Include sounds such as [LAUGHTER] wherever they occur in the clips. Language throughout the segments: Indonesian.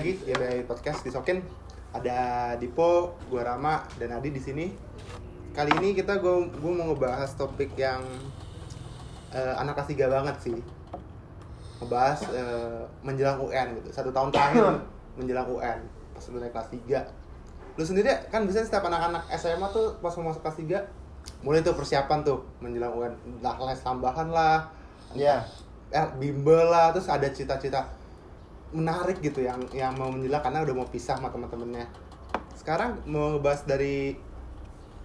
lagi ya dari podcast disokin. Ada Dipo, gua Rama dan Adi di sini. Kali ini kita gua, gua mau ngebahas topik yang eh, anak kelas 3 banget sih. Ngebahas eh, menjelang UN gitu. Satu tahun terakhir menjelang UN pas lu naik kelas 3. Lu sendiri kan biasanya setiap anak-anak SMA tuh pas mau masuk kelas 3 mulai tuh persiapan tuh menjelang UN lah les tambahan lah Iya. eh, bimbel lah terus ada cita-cita menarik gitu yang yang mau menjelang karena udah mau pisah sama teman-temannya sekarang mau ngebahas dari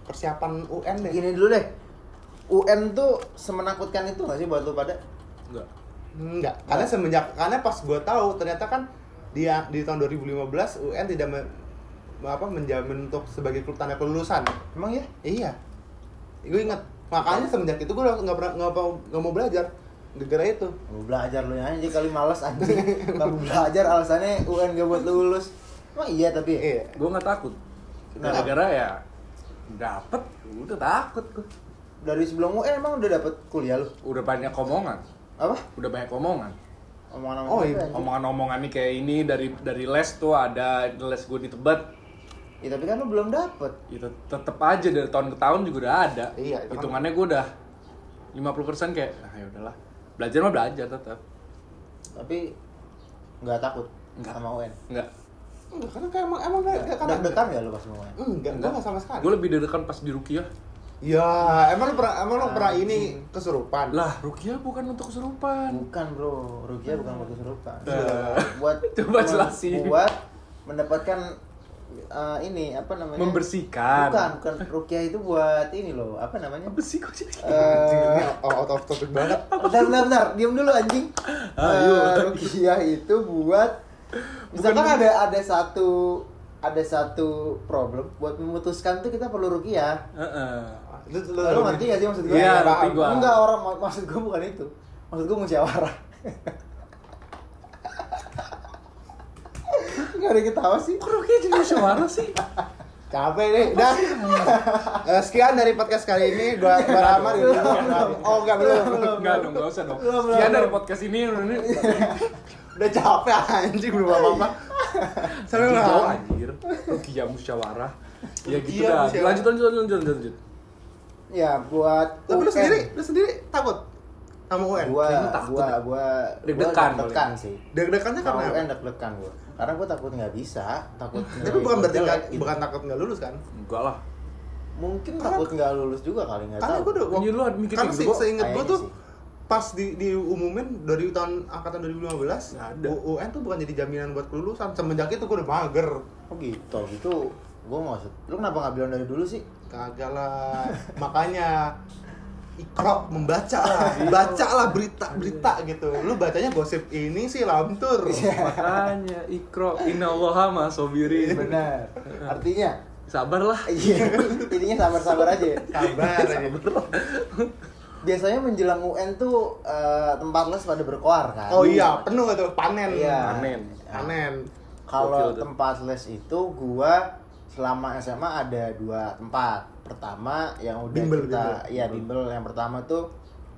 persiapan UN deh Gini dulu deh. UN tuh semenakutkan itu gak sih buat lu pada? Enggak. enggak karena semenjak karena pas gue tahu ternyata kan dia di tahun 2015 UN tidak me- apa menjamin untuk sebagai tanda kelulusan Emang ya? iya gue ingat makanya semenjak itu gue nggak pernah nggak mau nggak mau belajar gara-gara itu Mau belajar lu aja kali males anjing. Gak mau belajar alasannya UN gak buat lu lulus. Emang iya tapi ya? iya Gue nggak takut. Kenapa? Gara-gara ya dapet, udah takut gue. Dari sebelum UN emang udah dapet kuliah lu? Udah banyak omongan, Apa? udah banyak omongan. Omongan Oh, iya. Omongan-omongan nih kayak ini dari dari les tuh ada les gue di Tebet. Ya, tapi kan lu belum dapet. Itu tetep aja dari tahun ke tahun juga udah ada. Iya, itu kan- Hitungannya gue udah 50% kayak, ah ya udahlah. Belajar mah belajar tetap. Tapi nggak takut Nggak. sama UN. Enggak. Enggak, karena kayak emang emang enggak karena Deg-degan gak lu pas mau UN? enggak enggak enggak sama sekali Gue lebih deg-degan pas di Rukiah. Ya, emang lu pernah emang lu pernah ini kesurupan? Lah, Rukiah bukan untuk kesurupan. Bukan bro, Rukia bukan buat kesurupan. Buat [LAUGHS] Coba buat- jelasin. Buat mendapatkan eh, ini apa namanya? Membersihkan. Bukan, bukan Rukia itu buat ini loh, apa namanya? Apa sih kok Eh, out of topic banget. bentar, bentar, bentar, diam dulu anjing. Ayo. Eh, Rukia itu buat misalkan ada ada satu ada satu problem buat memutuskan tuh kita perlu Rukia. Heeh. Lu, lu, Lu ngerti gak sih maksud gue? Iya, ngerti gua. Enggak, orang mak- maksud gue bukan itu. Maksud gue musyawarah. [LAUGHS] Enggak ada yang ketawa sih. Kok Rukiah jadi musyawarah sih? [LAUGHS] Capek nih, udah. [LAUGHS] Eh, sekian dari podcast kali ini gua gua Oh, enggak belum. Enggak dong, enggak usah dong. Sekian dari podcast ini ini [LAUGHS] Udah capek anjing belum apa-apa. Sampai Gitu lah. anjir. Rukiah musyawarah. Ya gitu Rukiah dah. Lanjut lanjut lanjut lanjut lanjut. Ya, buat Tapi lu UN. sendiri, lu sendiri takut sama UN? Gua, gua, ya. gua, gua deg-degan sih. Deg-degannya karena UN deg-degan gua. Karena gua takut nggak bisa, takut Tapi bukan gua berarti jelek, gitu. bukan takut nggak lulus kan? Enggak lah. Mungkin Karena- takut nggak lulus juga kali nggak Karena tahu. gua udah Iya, lu mikir karena sih gitu, Bo. seinget gua Kayaknya tuh sih. pas di diumumin dari tahun angkatan 2015 Nggak ada. UN tuh bukan jadi jaminan buat kelulusan semenjak itu gua udah mager Oh gitu, gitu. Gua maksud, lu kenapa nggak bilang dari dulu sih? kagak lah makanya ikrok membaca lah baca lah berita berita gitu lu bacanya gosip ini sih lamtur Makanya ikro innallaha ma sabirin. Benar. Artinya, Sabarlah. iya. Intinya sabar-sabar aja. sabar aja Biasanya menjelang UN tuh eh, tempat les pada berkoar kan. oh iya penuh tuh panen Iya. Panen. panen Kalau tempat les itu gua selama SMA ada dua tempat. Pertama yang udah Bimbel, kita bimbel. ya bimbel yang pertama tuh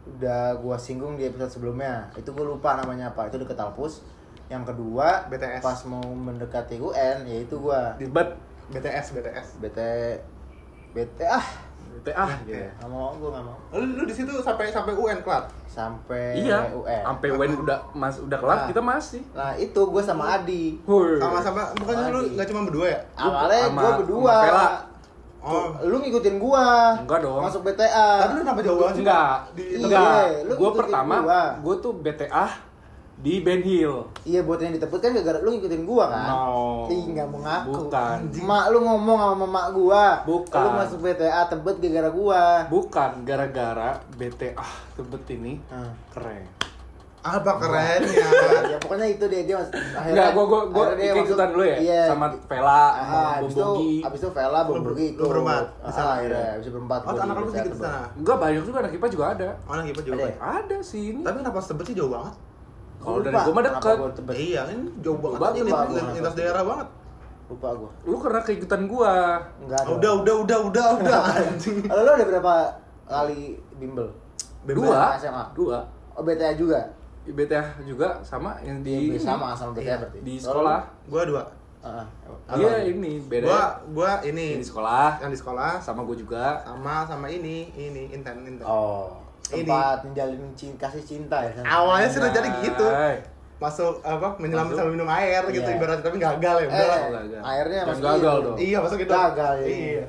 udah gua singgung di episode sebelumnya. Itu gua lupa namanya apa. Itu deket Alpus. Yang kedua BTS. pas mau mendekati UN yaitu gua Di bet BTS BTS BT BT ah BTA gitu. nggak mau gua nggak mau lu, lu di situ sampai sampai UN kelar sampai Iya. UN. Sampai when udah mas udah kelar Nah. kita masih. Nah itu gua sama Adi. Sama-sama bukannya lu nggak cuma berdua ya Awalnya sama- gua berdua. sama Vela. Oh Lu ngikutin gua. Enggak dong. Masuk BTA. tapi lu kenapa jauh banget Enggak, di Iya, enggak. lu Gue ngikutin pertama, gua. gue tuh BTA di Ben Hill. Iya buat yang ditebut kan gara-gara lu ngikutin gua kan? No. Ih nggak mau ngaku. Bukan. Mak lu ngomong sama mak gua. Bukan. Lu masuk BTA tebet gara-gara gua. Bukan gara-gara BTA tebet ini Hmm. keren. Apa kerennya [LAUGHS] ya pokoknya itu dia dia mas- akhirnya Enggak, gue gue gue akhirnya dia masuk- ikutan dulu ya iya, sama Vela, Ah, abis itu Bobogi. abis itu Vela Bom Lu ber- Bogi lu berempat Ah, akhirnya ya? abis itu berempat oh gua anak lu sedikit sana Enggak banyak juga anak IPA juga ada. oh anak IPA juga Ada ya? Ada sih ini. tapi kenapa tebet sih jauh banget Kalau dari gue mah gua Tebet. iya ini jauh banget lintas- gua. daerah banget lupa gua Lu karena keikutan gua. enggak udah udah udah udah udah [LAUGHS] anjing lu ada berapa kali bimbel? Dua. SMA. Dua. Oh BTA juga. BTH juga sama yang di Iya, sama sama BTA Iya, berarti. di sekolah. Gua dua. Heeh. Iya ini beda. Gua gua ini Yang di sekolah yang di sekolah sama gue juga. sama sama ini ini inten inten. Oh, Ini. tempat menjalin cinta kasih cinta ya. kan? Awalnya sih udah jadi gitu. Masuk apa menyelam Masuk. sambil minum air gitu Iya. ibaratnya tapi gagal ya Eh, lah. gagal. airnya masuk gagal ini. dong. Iya masuk gitu. Gagal ya. Iya.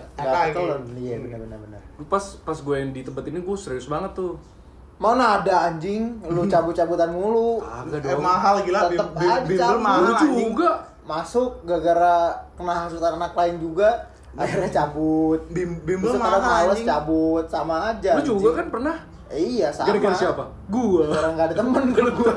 Gitu. Iya benar benar benar. Lu Pas pas gue yang di tempat ini gue serius banget tuh. Mana ada anjing, lu cabut-cabutan mulu. Agak Eh, mahal gila bim, Tetep bim, aja bimbel mahal anjing. juga. Masuk gara-gara kena hasutan anak lain juga. Akhirnya cabut. Bim, bimbel mahal males anjing. cabut sama aja. Lu juga anjing. kan pernah? Eh, iya sama. Gara-gara siapa? Gua. Gara nggak ada temen gua.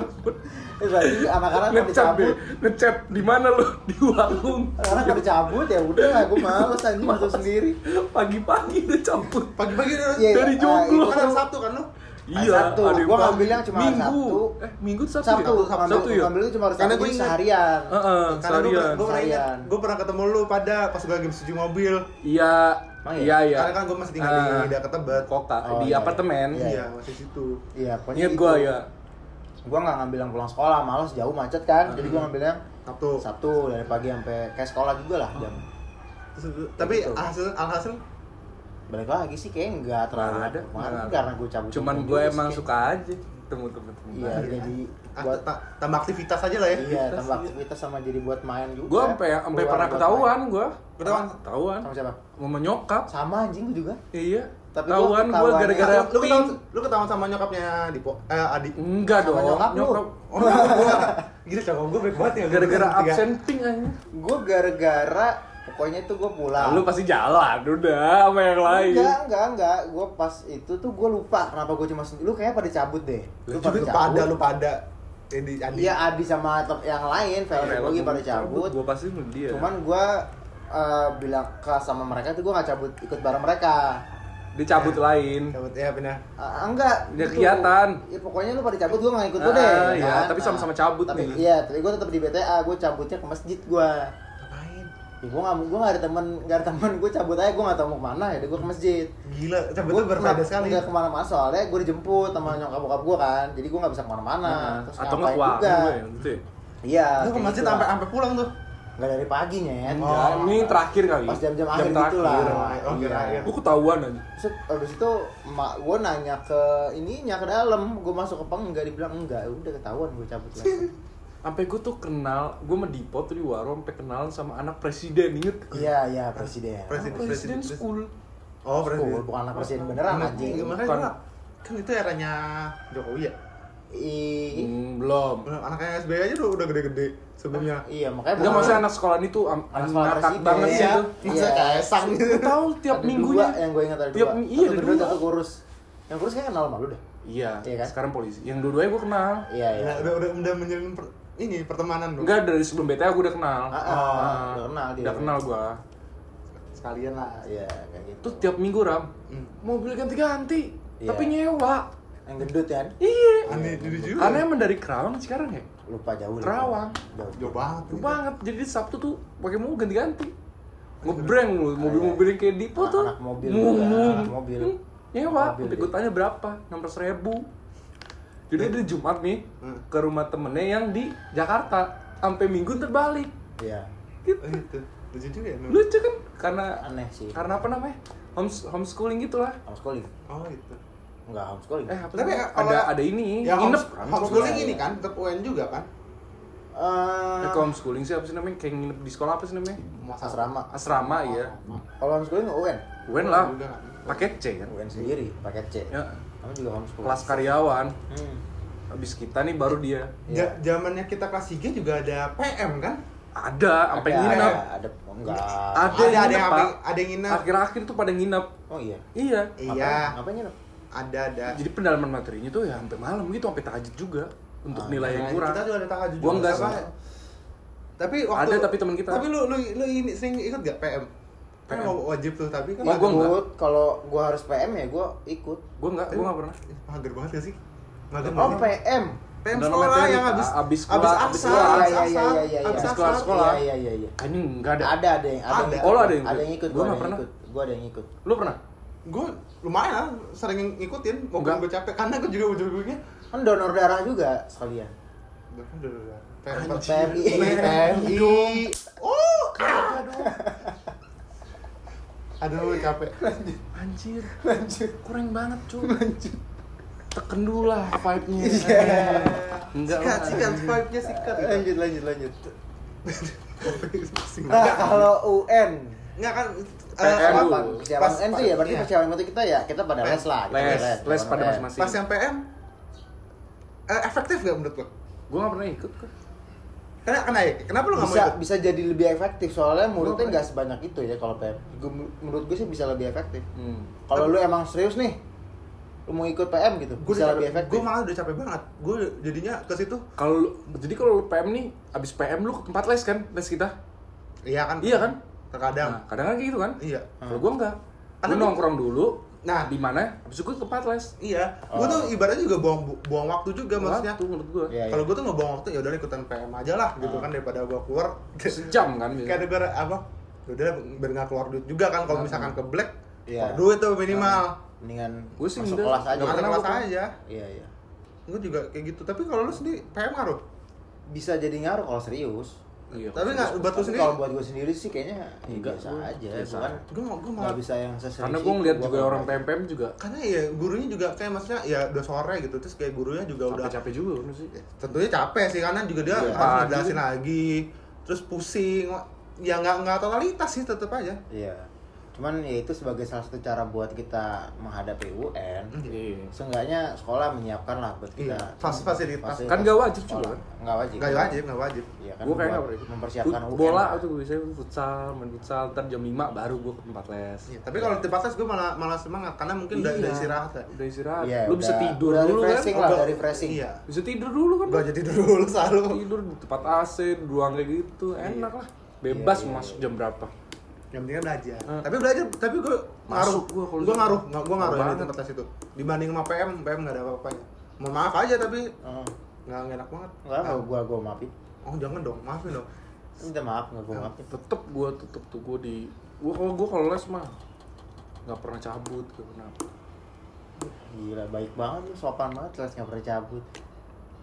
Eh, Berarti anak-anak pada Ngecap deh, cabut. ngecap di mana lu? [LAUGHS] Di warung. Anak-anak pada cabut ya udah, gue males anjing masuk sendiri. Pagi-pagi udah cabut. Pagi-pagi udah Iya, Dari jomblo. itu kan Sabtu kan lu? Iya, Sabtu. yang Gua pas- ngambilnya cuma Minggu. Sabtu. Eh, Minggu Sabtu. Sabtu, ya? ngambil, Sabtu ya? ngambil cuma Karena gua ingat. seharian. Heeh, Karena gue seharian. gue pernah ingat, Seharian. gue pernah ketemu lu pada pas gue lagi cuci mobil. Iya. Emang Iya, iya. Karena kan gue masih tinggal Ah. di dekat Tebet. Kota Oh, di iya. apartemen. Iya. Iya, masih situ. Iya, pokoknya Ingat gua ya. Gua nggak ngambil yang pulang sekolah, males jauh macet kan. Jadi gua ngambil yang Sabtu. Sabtu dari pagi sampai kayak sekolah juga lah jam. Terus- tapi Gitu. hasil alhasil Balik lagi sih kayak enggak terlalu ada. Kemarin karena gue cabut. Cuman gue emang suka aja ketemu temen-temen. Iya, baru. jadi ah, buat ta- tambah aktivitas aja lah ya. iya tambah aktivitas sama jadi buat main juga. Gue sampai sampai pernah ketahuan gue. Ketahuan? Ketahuan. Sama siapa? Mau menyokap. Sama anjing gue juga. Iya. Tapi Ketahuan gue gara-gara lu ketahuan, lu ketahuan sama nyokapnya Dipo eh Adi. Enggak Sama dong. nyokap. Nyokap. Oh, gua. Gila cowok gue baik banget ya. Gara-gara Tiga. absen pink aja. Gue gara-gara pokoknya itu gue pulang. Lu pasti jalan udah sama yang lain. Enggak, enggak, enggak. Gue pas itu tuh gue lupa kenapa gue cuma sendiri. Lu kayaknya pada cabut deh. Lu juga pada lu pada. Jadi Adi. Iya, Adi sama yang lain, Velg lagi pada cabut. Gue pasti sama dia. Cuman gue eh, bilang ke sama mereka tuh gue nggak cabut ikut bareng mereka. dia cabut lain. Cabut ya benar. Ah, enggak. Dia gitu. kelihatan. Ya pokoknya lu pada cabut gue nggak ikut lu Ah, deh. iya, kan? tapi sama-sama cabut tapi, nih. Iya, tapi gue tetap di BTA, gue cabutnya ke masjid gue. Ya, gue nggak gue nggak ada teman nggak ada teman gue cabut aja gue nggak tahu mau ke mana ya gue ke masjid. Gila, cabut Gue berbeda sekali. Nggak ke mana-mana soalnya gue dijemput sama nyokap bokap gue kan, jadi gue nggak bisa ke mana-mana. Nah, Terus atau nggak juga. gue ya. Iya. Lu ke masjid sampai sampai pulang tuh. Nggak dari paginya ya. Oh. Ini terakhir kali. Pas jam-jam akhir gitu lah. Oh, Iya. Gue ketahuan aja. Terus abis itu mak gue nanya ke ininya ke dalam, gue masuk ke peng nggak dibilang enggak, udah ketahuan gue cabut lagi. [LAUGHS] Sampai gue tuh kenal, gue sama Dipo tuh di warung sampai kenalan sama anak presiden inget? Iya iya presiden. Presiden. Anak presiden presiden. school. Oh, berarti. School, bukan anak presiden beneran Iya, anjing. makanya kan itu eranya Jokowi ya. I, Hmm, belum. Anaknya SBY aja udah udah gede-gede sebelumnya. iya makanya Enggak maksudnya anak sekolah itu am- Anak sekolah ngakak presiden. banget sih Iya. itu. Masa kaisang gitu. Tahu tiap ada minggunya. dua yang gue ingat ada Tiap dua. iya, satu ada gendut, dua. satu kurus. Yang kurus kayak kenal sama lu dah. Iya, Iya kan? sekarang polisi. Yang dua-duanya gue kenal. Iya iya. Udah udah udah, udah menjalin ini pertemanan dong. Enggak dari sebelum BTA gue udah kenal. Ah, ah, Ah, udah kenal dia. Udah kenal gue. Sekalian lah. Ah, Iya kayak gitu. Tuh tiap minggu ram, Hmm. mobil ganti-ganti, Iya. tapi nyewa. Yang gendut kan? Iya. Aneh dulu juga. Karena emang dari Kerawang sekarang ya, Lupa jauh. Kerawang. Jauh. Jauh banget. Tuh banget. Jadi di Sabtu tuh pakai mobil ganti-ganti. Ngebreng lu, mobil-mobil yang kayak Dipo tuh. Anak mobil anak mobil. Hmm, Nyewa, Mobil tapi gue tanya berapa? 600 ribu. Jadi dia Jumat nih Hmm. ke rumah temennya yang di Jakarta. Sampai Minggu terbalik. Iya. Gitu. Oh, gitu. Lucu juga ya. Lucu kan? Karena Aneh sih. karena apa namanya? Homes, homeschooling gitu lah. Homeschooling. Oh, gitu. Enggak homeschooling. Eh, apa Tapi kalau- ada ada ini, Ya nginep. homes- homeschooling Iya. ini kan tetap UN juga kan? Eh, Eh, kalau homeschooling sih apa sih namanya? Kayak nginep di sekolah apa sih namanya? asrama. Asrama ya. Kalau homeschooling UN. UN lah. Paket C kan. UN sendiri pakai C. Ya. Kamu juga homeschooling. Kelas karyawan. Hmm. Habis kita nih baru dia. Iya. Ja- Zamannya kita kelas 3 juga ada PM kan? Ada sampai Ada, nginep. Ada oh, enggak. Ada, Ada, yang ada nginep, yang ada yang nginep. Akhir-akhir tuh pada nginep. Oh iya. Iya. Iya, Ngapain nginep? ada ada. Jadi pendalaman materinya tuh ya sampai malam gitu, sampai tahajud juga untuk Ah, nilai yang Nah, kurang. Kita juga ada tahajud Gua juga. enggak Apa- sih. Tapi waktu Ada, tapi teman kita. Tapi lu lu lu ini sering ikut gak PM? Kan PM. wajib tuh, tapi kan Oh, gua enggak. Ikut, kalau gua harus PM ya gua ikut. Gue enggak, gue enggak pernah. Mager banget gak sih? Mager Oh, banget. PM. PM sekolah yang habis abis sekolah, habis sekolah. habis Iya, iya, asar, iya, iya, habis iya. Sekolah, sekolah. Iya, iya, iya. Ini enggak ada. Ada ada yang ada. Ada. yang Oh, ikut. ada yang Ada ikut? yang ikut. Gua Gua nggak ada yang pernah. ikut. Gua ada yang ikut. Lu pernah? gue lumayan sering ngikutin Enggak. gue capek karena gue juga ujung-ujungnya Kan donor darah juga sekalian. Udah udah PMI. PMI oh aduh aduh capek Anjir, Lanjut. kurang banget cuy. Teken dulu lah vibe-nya. Iya. Enggak sikat lah, sikat vibe-nya sikat Lanjut lanjut lanjut. Nah, kalau UN nggak kan PM eh, dulu. apa? Persiapan Pas- UN tuh ya berarti iya. persiapan itu kita ya kita pada les lah. kita Les, les pada les. masing-masing. pas yang PM eh, efektif gak menurut lo? Gue gak pernah ikut kok. Karena kena ya? Kenapa lo gak mau bisa ikut? bisa jadi lebih efektif soalnya muridnya Gua- nggak sebanyak itu ya kalau PM. Gua- menurut gue sih bisa lebih efektif. Hmm. Kalau lu emang serius nih, lu mau ikut PM gitu, Gue bisa lebih efektif. Gue malah udah capek banget. Gue jadinya ke situ. Kalau lu- jadi kalau lu PM nih, abis PM lu ke tempat les kan, les kita. Iya kan? Iya kan? Terkadang. Nah, kadang kan kayak gitu kan? Iya. Kalau gua enggak. Karena Lu gua- nongkrong dulu. Nah. di mana? Habis itu gua ke tempat les. Iya. Gue tuh ibaratnya juga buang buang waktu juga maksudnya. Waktu menurut gua. Iya, Kalau iya. gue tuh nggak buang waktu ya udah ikutan PM aja lah gitu kan daripada gue keluar. Sejam kan biasanya. Kayak gue apa? Udah biar nggak keluar duit juga kan kalau misalkan ke black. Iya. keluar duit tuh minimal. Mendingan Gua sih masuk kelas aja. Masuk kelas aja. Iya iya. Gue juga kayak gitu. Tapi kalau lu sendiri PM ngaruh? Bisa jadi ngaruh kalau serius. Iya. Tapi nggak buat lu Tapi sendiri. kalau buat gue sendiri sih kayaknya ya Enggak, biasa gua aja. biasa. Bukan Gue gue nggak bisa yang seserius Karena gua ngeliat juga orang mau. PM-PM juga karena ya gurunya juga kayak maksudnya ya udah sore gitu terus kayak gurunya juga udah capek-capek juga sih. tentunya capek sih karena juga dia Iya. harus Pagi. ngejelasin lagi terus pusing ya nggak nggak totalitas sih tetep aja Iya. Cuman ya itu sebagai salah satu cara buat kita menghadapi UN. Iya. Seenggaknya sekolah menyiapkan lah buat kita. Iya, fas- fasilitas. Kan nggak wajib juga, sekolah. kan? Nggak wajib. nggak wajib nggak wajib Iya kan. Gua kayak mempersiapkan Fut- UN. bola lah. tuh biasanya futsal, main futsal, ntar jam 5 baru gua ke tempat les. Iya, tapi kalau di tempat les gue malah malah semangat karena mungkin udah, udah Iya. istirahat ya Udah istirahat. Iya, lu bisa tidur udah dulu kan? refreshing lah, Gua- udah refreshing. iya Bisa tidur dulu kan? gue jadi dulu selalu tidur di tempat AC, ruang kayak gitu, enak lah. Bebas Iya, iya, masuk jam berapa. Yang penting kan belajar Eh. tapi belajar tapi gue ngaruh kalau gue gitu. ngaruh nggak gue ngaruh Ngaruh di banget. tempat les itu dibanding sama PM PM nggak ada apa-apanya mohon maaf aja tapi Heeh. nggak nggak enak banget Enggak, Ah. gua gua maafin. oh jangan dong maafin dong Minta maaf enggak gua maafin. Tetep gua tetep tuh gua di gua kalau gua kalau les mah nggak pernah cabut, gak pernah. Gila, baik banget lu, sopan banget, les nggak pernah cabut.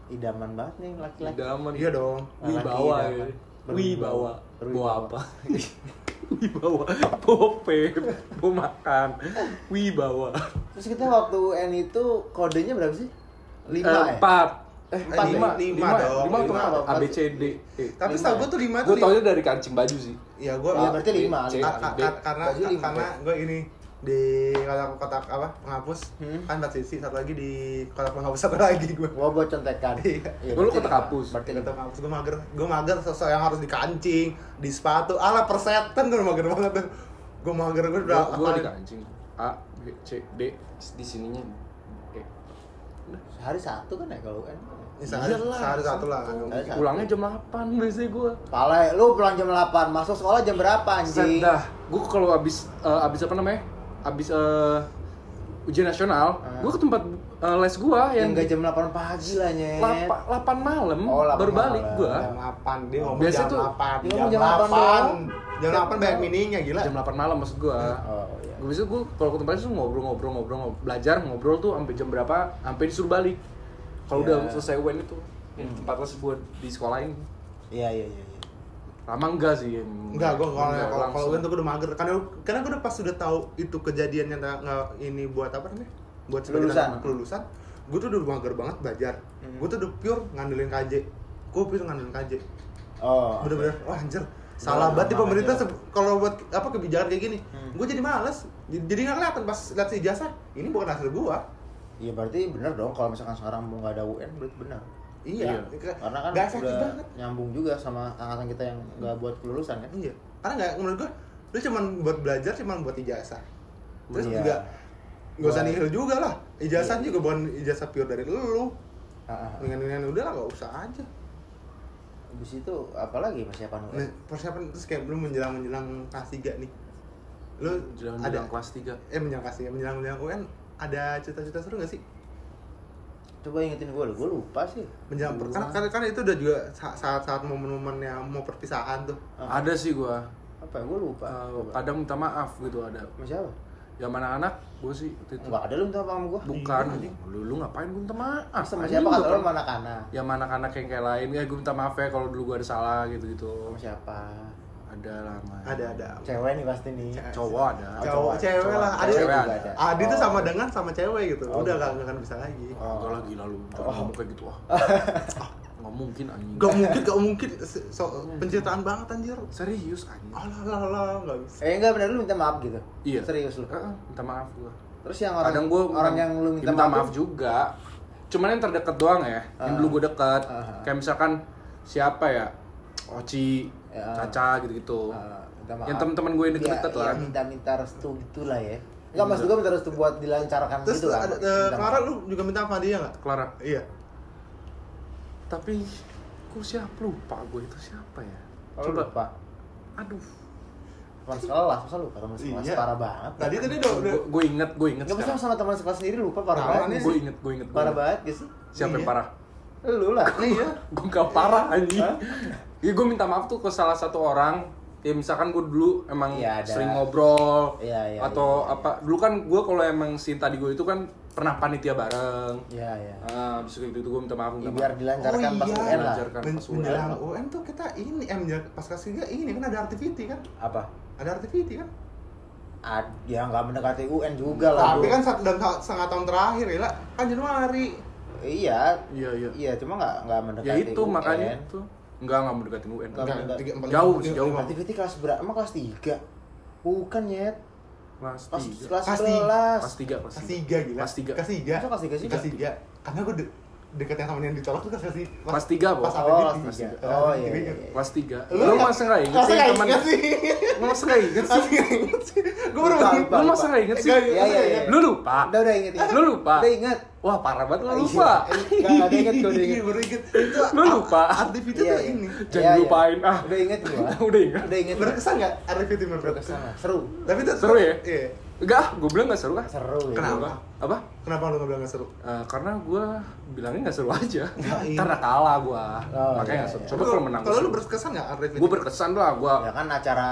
Idaman banget nih laki-laki. Idaman. iya dong Wibawa ya. Wibawa. Bawa apa? [LAUGHS] Wibawa. Bawa pem. Bawa makan. Wibawa. Terus kita waktu UN itu kodenya berapa sih? Lima ya? Empat. Eh, Empat lima. ya? Lima Lima, dong? A, B, C, D. Tapi Lima setahu ya? gue tuh lima Gue tuh li- taunya dari kancing baju sih. Iya, gue Iya, berarti lima. Karena karena Pak. gue ini di kotak-kotak apa penghapus Hmm. kan empat sisi satu lagi di kotak penghapus [LAUGHS] satu lagi gue Gua buat contekan. Iya. Gua lu kotak hapus. Berarti kotak penghapus gue mager gue mager sosok yang harus di kancing di sepatu ala persetan gue mager banget tuh gue mager gue udah Gua, gua di hafalin. kancing. A, B, C, D. Di sininya E. Sehari satu kan ya kalau. Ya, sehari, Iyalah, sehari satu lah Sehari satu. Pulangnya jam 8 biasanya gua. Pala, lu pulang jam 8, masuk sekolah jam berapa anjing? Set dah. Gua kalau habis eh, habis apa namanya? Habis eh, ujian nasional, Ah. gua ke tempat eh, les gua Yang yang enggak jam 8 pagi lah, nyet. 8, malam Oh, 8 baru balik gua. jam 8 dia ngomong Biasa jam tuh, 8 dia jam jam 8 8 jam 8 banyak mininya gila Jam 8 malam maksud gua. Oh, iya. Gue bisa gue kalau ke tempat les tuh ngobrol-ngobrol ngobrol ngobrol belajar ngobrol tuh sampai jam berapa sampai disuruh balik. Kalau Iya. udah selesai UN itu yang tempat les gua di sekolah ini. Iya, iya, iya. iya. Lama enggak sih? Enggak, gue kalau Enggak, kalau kalau gue tuh gue udah mager karena karena gue udah pas udah tahu itu kejadiannya nggak ini buat apa namanya buat sebagai Kelulusan. kelulusan gue tuh udah mager banget belajar Hmm. gue tuh udah pure ngandelin KJ gue pure ngandelin KJ Oh. bener-bener wah anjir salah banget pemerintah se- kalau buat apa kebijakan kayak gini Hmm. gue jadi males jadi nggak kelihatan pas lihat si ijazah ini bukan hasil gue Iya berarti bener dong kalau misalkan sekarang mau nggak ada UN berarti benar. Iya, Iya. Karena kan nggak efektif udah banget nyambung juga sama angkatan kita yang nggak buat kelulusan kan. iya karena nggak menurut gue lu cuman buat belajar cuman buat ijazah terus Iya. juga nggak usah nihil juga lah ijazah Iya. juga bukan ijazah pure dari lu Ah, ah. dengan dengan udah lah gak usah aja Habis itu apalagi persiapan UN? nah, persiapan terus kayak belum menjelang menjelang kelas 3 nih lu Jalan ada jalan kelas 3 eh menjelang kelas 3 menjelang menjelang UN ada cerita-cerita seru gak sih Coba ingetin gue, gue lupa sih. menjelang kan, kan kan itu udah juga sa- saat-saat momen-momen yang mau perpisahan tuh Ah, Ada sih gua. apa? Gue lupa. Eh, Coba. kadang minta maaf gitu ada. Sama siapa? yang mana anak gue sih waktu itu Enggak ada lu minta maaf sama gua. bukan lu, lu ngapain gue minta maaf Sama siapa lu kata lu pernah- sama anak-anak? ya mana anak yang kayak lain ya gue minta maaf ya kalau dulu gue ada salah gitu gitu Sama siapa? Ada lah Mas. ada ada. Cewek nih pasti nih. cowok ada. Oh, cowok cowok, cewek cowok. lah. Ada. Cewek juga ada. Adi tuh Oh. sama dengan sama cewek gitu. Oh, udah gak, akan bisa lagi. Oh. enggak lagi lalu Oh. ngomong kayak gitu ah [LAUGHS] Ah, nggak mungkin anjing. Gak mungkin gak mungkin. So, pencitraan banget anjir. Serius anjing. Alah alah alah gak bisa. Eh enggak benar lu minta maaf gitu. iya. Serius lu. Heeh, minta maaf gue Terus yang orang kadang gue orang yang lu minta, maaf, juga. Cuman yang terdekat doang ya yang Ah. dulu gue dekat Ah. kayak misalkan siapa ya? Oci Ya. Caca gitu gitu Ah, minta maaf. yang teman-teman gue yang deket-deket Iya, lah iya, minta-minta restu gitulah ya. Enggak maksud gua minta restu buat dilancarkan terus gitu lah. ada eh, maaf. Clara lu juga minta apa dia gak? Clara iya tapi gue siapa lupa gue itu siapa ya Oh, lu lupa. aduh Teman sekelas, masa lupa teman sekelas Iya. parah banget. tadi tadi udah gue inget gue inget Enggak sama teman sekelas sendiri lupa parah Parah banget. nih gue inget gue inget Parah banget gak sih? siapa yang Iya. parah Lu lah. iya gue gak parah anjing Hah? ya gue minta maaf tuh ke salah satu orang ya misalkan gue dulu emang Iya, ada. sering ngobrol Iya, iya, atau iya, iya. apa dulu kan gue kalau emang si tadi gue itu kan pernah panitia bareng Iya, iya. ah abis itu gue minta maaf Ya, minta biar maaf dilancarkan Oh, pas iya. UN lah. Dilancarkan Men- pas UN. menjelang UN tuh kita ini eh menjelang pas kelas tiga ini kan ada activity kan Apa? ada activity kan Ad, ya nggak mendekati UN juga lah. tapi bro. kan saat dalam sa- setengah tahun terakhir ya lah kan Januari Iya, iya iya iya cuma nggak nggak ya mendekati itu UN. makanya itu enggak enggak mendekati UN Enggak, Enggak, enggak. tiga, empat, Jauh, lima, jauh. lima. Activity kelas berapa? Emang kelas 3? Bukan, Nyet. kelas Kelas, tiga kelas Kelas tiga. 11. kelas tiga kelas kelas tiga tiga gila Kelas tiga. kelas tiga Masa kelas tiga sih? kelas tiga karena gue de- deket yang sama yang dicolok tuh kelas tiga Kelas tiga, Bo. pas Oh, kelas tiga. Oh, iya, tiga. iya, iya. kelas tiga Lu lu nggak- nggak inget sih nggak teman sih? lu masa nggak inget sih nggak sih? Gue baru lu masa nggak inget sih Nggak, Iya, iya, iya. lu lupa Udah udah inget. Lu lupa? Udah inget. wah parah banget lu Iya. lupa Enggak ada inget gue udah Iya, inget. baru inget. Itu Lu lupa? a- Activity Iya, tuh iya. ini. Jangan Iya, iya. lupain, ah. Udah inget gua. [LAUGHS] udah inget Udah inget. Berkesan nggak menurut lo? Berkesan. Seru. Tapi tuh Seru ya? Iya. enggak gue bilang nggak seru ah Seru ya. Kenapa? apa Kenapa lu nggak bilang nggak seru? Eh, karena gue bilangnya nggak seru aja iya. karena kalah gue Oh, makanya iya, nggak seru iya. coba kalau menang Kalau lu berkesan nggak activity? gue berkesan lah gue Ya kan acara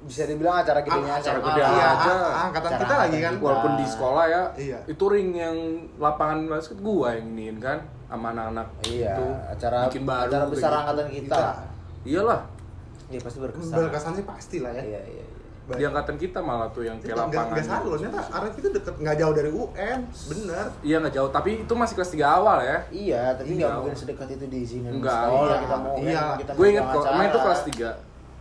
bisa dibilang acara gedenya Ah, acara gede lah. Iya, aja. a- a- angkatan Acara kita lagi kan. walaupun di sekolah ya Iya. itu ring yang lapangan basket gue yang iniin kan sama anak-anak Iya, itu acara bikin baru acara besar angkatan kita. Kita. lah. iyalah Iya pasti berkesan. Berkesan sih pasti lah ya. Iya iya iya. Di angkatan kita malah tuh yang kayak Nggak lapangan nggak salah loh, gitu. ternyata Arif itu deket nggak jauh dari UN, bener. iya nggak jauh tapi itu masih kelas 3 awal ya Iya, tapi Iya. nggak mungkin sedekat itu di sini. Enggak, sekolah iya. kita mau Iya. kita gue inget kok emang itu kelas 3 Iya.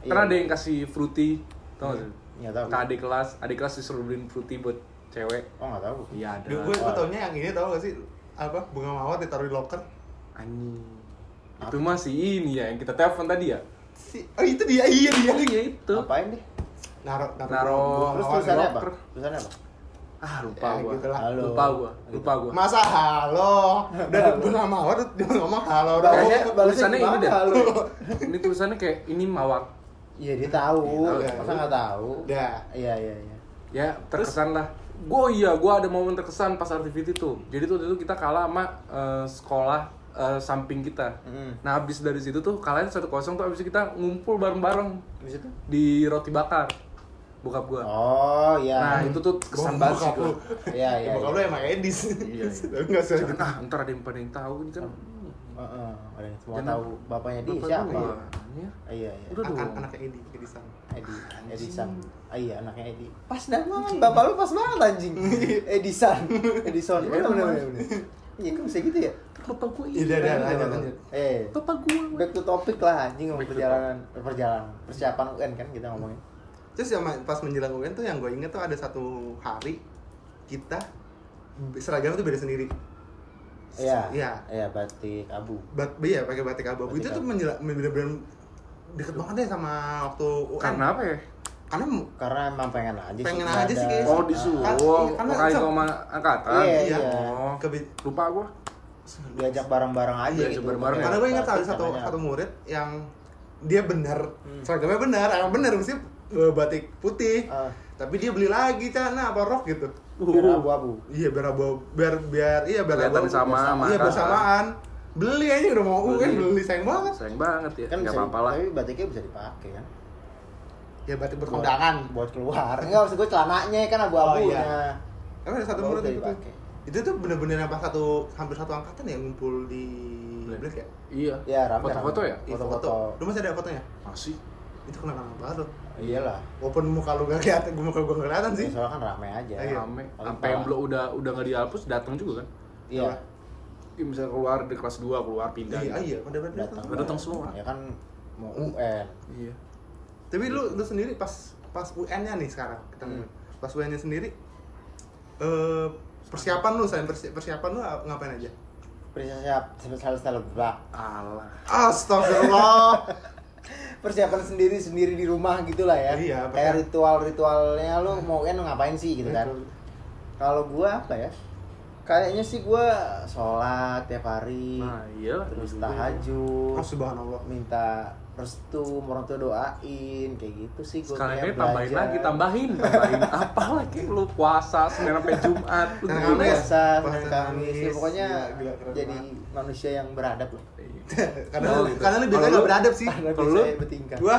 karena ada yang kasih fruity tau gak sih Nggak tahu. ke adik kelas adik kelas disuruh beliin fruity buat cewek Oh nggak tahu. iya ada Gue gue taunya yang ini tau gak sih apa bunga mawar ditaruh di locker anjing itu masih ini ya yang kita telepon tadi ya si oh itu dia iya dia iya itu Apain deh? Naruh Naruh- Terus mawar di tulisannya apa? Tulisannya apa? ah lupa Ya, gua gitu lah. Halo. lupa gua lupa gua masa halo udah bunga mawar tuh dia ngomong halo udah Kayaknya tulisannya ini deh halo? ini tulisannya kayak ini mawar Iya dia tahu. Iya, Masa tahu. nggak tahu? udah Iya iya iya. ya terkesan lah gua iya gua ada momen terkesan pas activity tuh jadi tuh itu kita kalah sama eh, sekolah eh, samping kita Mm. nah habis dari situ tuh kalian satu kosong tuh habis itu kita ngumpul bareng-bareng Di situ? di roti bakar bokap gua Oh iya. nah itu tuh kesan banget sih lu. gua Iya iya. Ya, bokap lu emang Edis Iya, iya. [LAUGHS] nggak usah jangan ah ntar ada yang pada yang tahu ini kan Heeh, ada yang semua Jangan- tahu bapaknya dia Bapak siapa? ya? Iya. Iya iya. Udah dong. anaknya Edi Edisan Edi, Edisan. Ah, iya anaknya Edi. Pas dah banget, bapak lu pas banget anjing. [LAUGHS] Edisan, Edison. Iya, Bener bener emang. bener. bener. Iya kan bisa gitu ya. bapak gua Iya, udah, udah, lanjut, lanjut. Eh, bapak gua back to topic lah anjing ngomong perjalanan perjalanan persiapan UN kan kita ngomongin. Terus yang ma- pas menjelang UN tuh yang gue inget tuh ada satu hari kita seragam tuh beda sendiri Iya. Iya. Iya batik abu. Bat, iya pakai batik abu-abu Batik itu tuh abu. menjelang bener-bener deket banget deh sama waktu UN karena apa ya karena Karena emang pengen aja Pengen sih. aja ada- sih kayaknya. oh disuruh Kan- iya, karena makanya se- sama angkatan Iya, iya oh Kebi- lupa gua diajak bareng-bareng aja Diajak gitu. bareng-bareng ya? karena gue ingat ada satu satu murid yang dia benar Hmm. seragamnya benar emang benar mesti eh, batik putih Ah. tapi dia beli lagi cana apa rok gitu biar abu-abu. iya biar abu biar biar iya biar Kelihatan abu-abu. sama iya angkatan. bersamaan beli aja udah mau Beli. beli sayang banget sayang banget ya Kan nggak apa-apa lah tapi batiknya bisa dipakai kan. Ya berarti berkondangan. buat keluar enggak maksud gue celananya kan abu-abunya Oh, iya. Emang ada satu udah itu. Itu tuh bener-bener apa satu hampir satu angkatan ya ngumpul di Black ya? Iya. ya rame Foto-foto rame. ya? Iya, foto-foto Lu masih ada fotonya? Masih. Itu kenangan banget loh. Iyalah Walaupun muka lu gak kelihatan, gue muka gue gak kelihatan sih. Ya, soalnya kan rame aja Iya. Rame. Sampai yang belum udah udah nggak dihapus datang juga kan. iya Ya, misalnya keluar di kelas 2 keluar pindah. Iya, gitu. iya, pada pada datang Udah datang semua. ya kan mau UN Iya. Tapi lu lu sendiri pas pas UN-nya nih sekarang kita Hmm. Pas UN-nya sendiri eh persiapan lu selain persi- persiapan lu ap- ngapain aja? persiap style style bla Alah. Astagfirullah. Persiapan sendiri sendiri di rumah gitulah ya Iya, kayak ritual ritualnya lu mau UN ngapain sih gitu kan kalau gua apa ya kayaknya sih gua sholat tiap hari Nah, iya. terus juga. tahajud Oh, subhanallah. minta restu orang tua doain kayak gitu sih gua Sekarang kayak kayak tambahin lagi, tambahin, tambahin [LAUGHS] apa lagi lu puasa Senin sampai Jumat. Lu gimana ya? Kamis. puasa Senin Kamis ya, pokoknya Gila, gila, keren jadi manusia yang beradab loh [LAUGHS] karena Oh, lu, gitu. karena lu biasanya lu- gak beradab sih. Karena Kalau lu? bertingkah Gua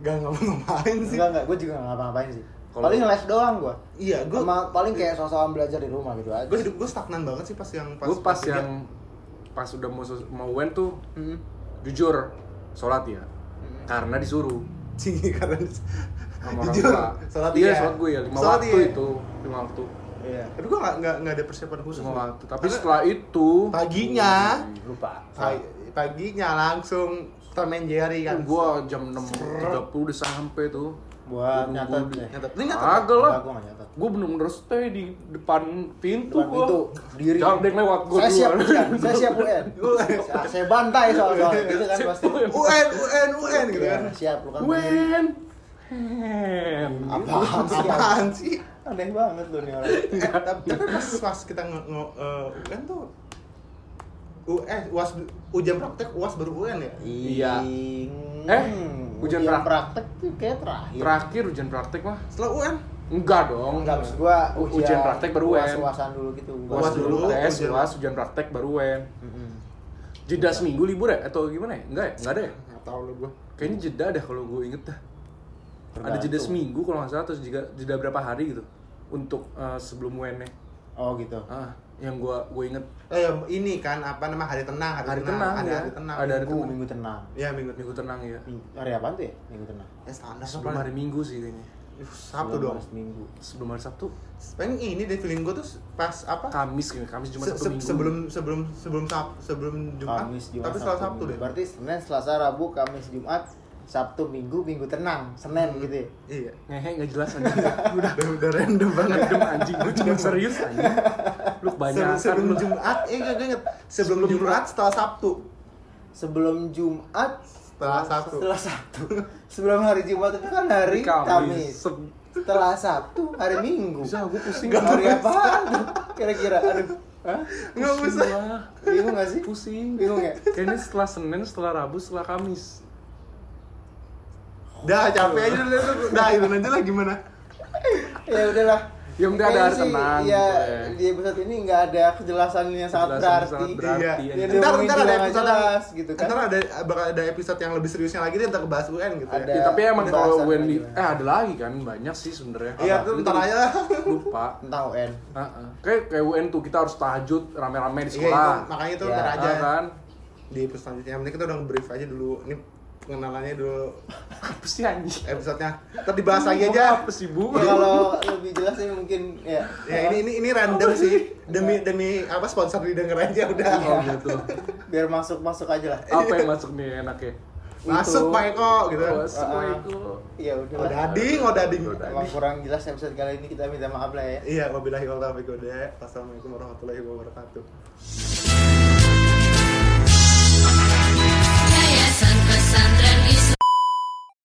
gak ngapa-ngapain sih. enggak enggak gue juga nggak ngapa-ngapain sih Kalau- paling les doang gua Iya, gua sama paling kayak sosokan belajar di rumah gitu aja gue hidup gue stagnan banget sih pas yang pas Gue pas tiga. yang pas udah mau mau UN tuh Hmm. jujur sholat ya karena disuruh Cing, [LAUGHS] karena sama orang Jujur, sholat iya iya. sholat gue ya lima Sholat waktu iya. itu lima waktu iya. Tapi gue gak, gak, gak ada persiapan khusus waktu. Tapi Karena setelah itu paginya lupa. pagi, paginya langsung Tom and Jerry kan. Gue jam enam tiga puluh udah sampai tuh. Buat Gua nyatet deh. Nyatet. Ini nyatet. Agak lah. Enggak, gua nyatet. Gue bener-bener stay di depan pintu Depan gua. pintu, diri. jangan yang lewat gue saya siap UN saya siap UN [LAUGHS] saya, bantai soal-soal. Gitu kan pasti. [LAUGHS] UN UN UN gitu kan. Siap lu kan. Pendiri. Hen Apaan sih? apaan sih? Aneh banget lu nih orang. Eh, tapi, pas pas kita nge, nge eh, UN tuh UN uas ujian praktek uas baru UN ya? Iya. Eh, ujian prak- praktek tuh kayak terakhir. Terakhir ujian praktek mah? Setelah UN enggak dong. Enggak maksud gua U- ujian praktek baru UN. uas-uasan dulu gitu. Uas Uas dulu ujian. uas ujian praktek baru UN jeda seminggu libur ya? Atau gimana ya? Enggak ya? Enggak ada ya? Nggak tahu lo gue kayaknya jeda deh kalau gue inget dah ada jeda Tergantung. seminggu kalau nggak salah terus jeda, jeda berapa hari gitu untuk eh, sebelum UN nya oh gitu. Ah yang gue gue inget. Eh ini kan apa nama hari tenang hari, Hari tenang, ada ya. hari tenang. Ada hari minggu. Tenang. minggu tenang. Ya minggu minggu tenang ya. Minggu- hari apa tuh ya minggu tenang? Ya standar sebelum hari minggu sih kayaknya. Sabtu Sebelum dong. Minggu. Sebelum hari Sabtu? Pengen ini deh feeling gue tuh pas apa? Kamis kayaknya Kamis cuma Se- Sabtu minggu. sebelum sebelum sebelum Sab, sebelum Jumat, Kamis Jumat tapi setelah Sabtu Minggu. deh. berarti Senin Selasa Rabu Kamis Jumat Sabtu Minggu Minggu tenang Senin gitu ya. Iya. ngehe nggak jelas anjing. Udah udah random banget. random anjing. Gue cuma serius anjing. Lu Sebelum, kebanyakan sebelum lu Jumat, eh gak inget. Sebelum, Jumat. Setelah Sabtu. sebelum Jumat Setelah Sabtu. setelah Sabtu. Sebelum hari Jumat itu kan hari Kamis, Se- setelah Sabtu hari Minggu. Bisa gue pusing. Hari apa kira-kira aduh. Hah? Nggak Pusing usah. bingung gak sih? Pusing. Bingung ya kayaknya setelah Senin setelah Rabu setelah Kamis Dah capek aja dulu itu. Dah itu aja lah gimana. ya udahlah Ya udah ada tenang, ya gitu ya. di episode ini nggak ada kejelasan yang sangat yang berarti. Iya. ya. Ya, Ntar ntar ada episode jelas, gitu kan. Ntar ada bakal ada episode yang lebih seriusnya lagi ntar kebahas UN gitu Ada. ya. Ya, tapi emang kalau lagi lah. eh ada lagi kan banyak sih sebenarnya. Iya, tuh ntar aja. Lupa. tentang UN Heeh. Kayak kayak UN tuh kita harus tahajud rame-rame di Iya, sekolah. itu, makanya itu Ya, ntar aja. Ah, kan? Di episode selanjutnya, yang penting kita udah nge-brief aja dulu. Ini pengenalannya dulu Apa sih anjing? episodenya. Ntar dibahas lagi aja. Apa sih, Bu? ya kalau lebih jelas sih mungkin ya Ya ini ini ini random sih. Demi demi apa sponsor didengar aja udah. Oh gitu. [LAUGHS] biar masuk masuk aja lah Apa yang masuk nih enaknya? Masuk Itu. Pak Eko gitu. Masuk ah. itu. ya udah dading, oh dading. emang kurang jelas episode kali ini kita minta maaf lah ya Iya, wabillahi wal taufiq wal hidayah. Wassalamualaikum warahmatullahi wabarakatuh. Sandra.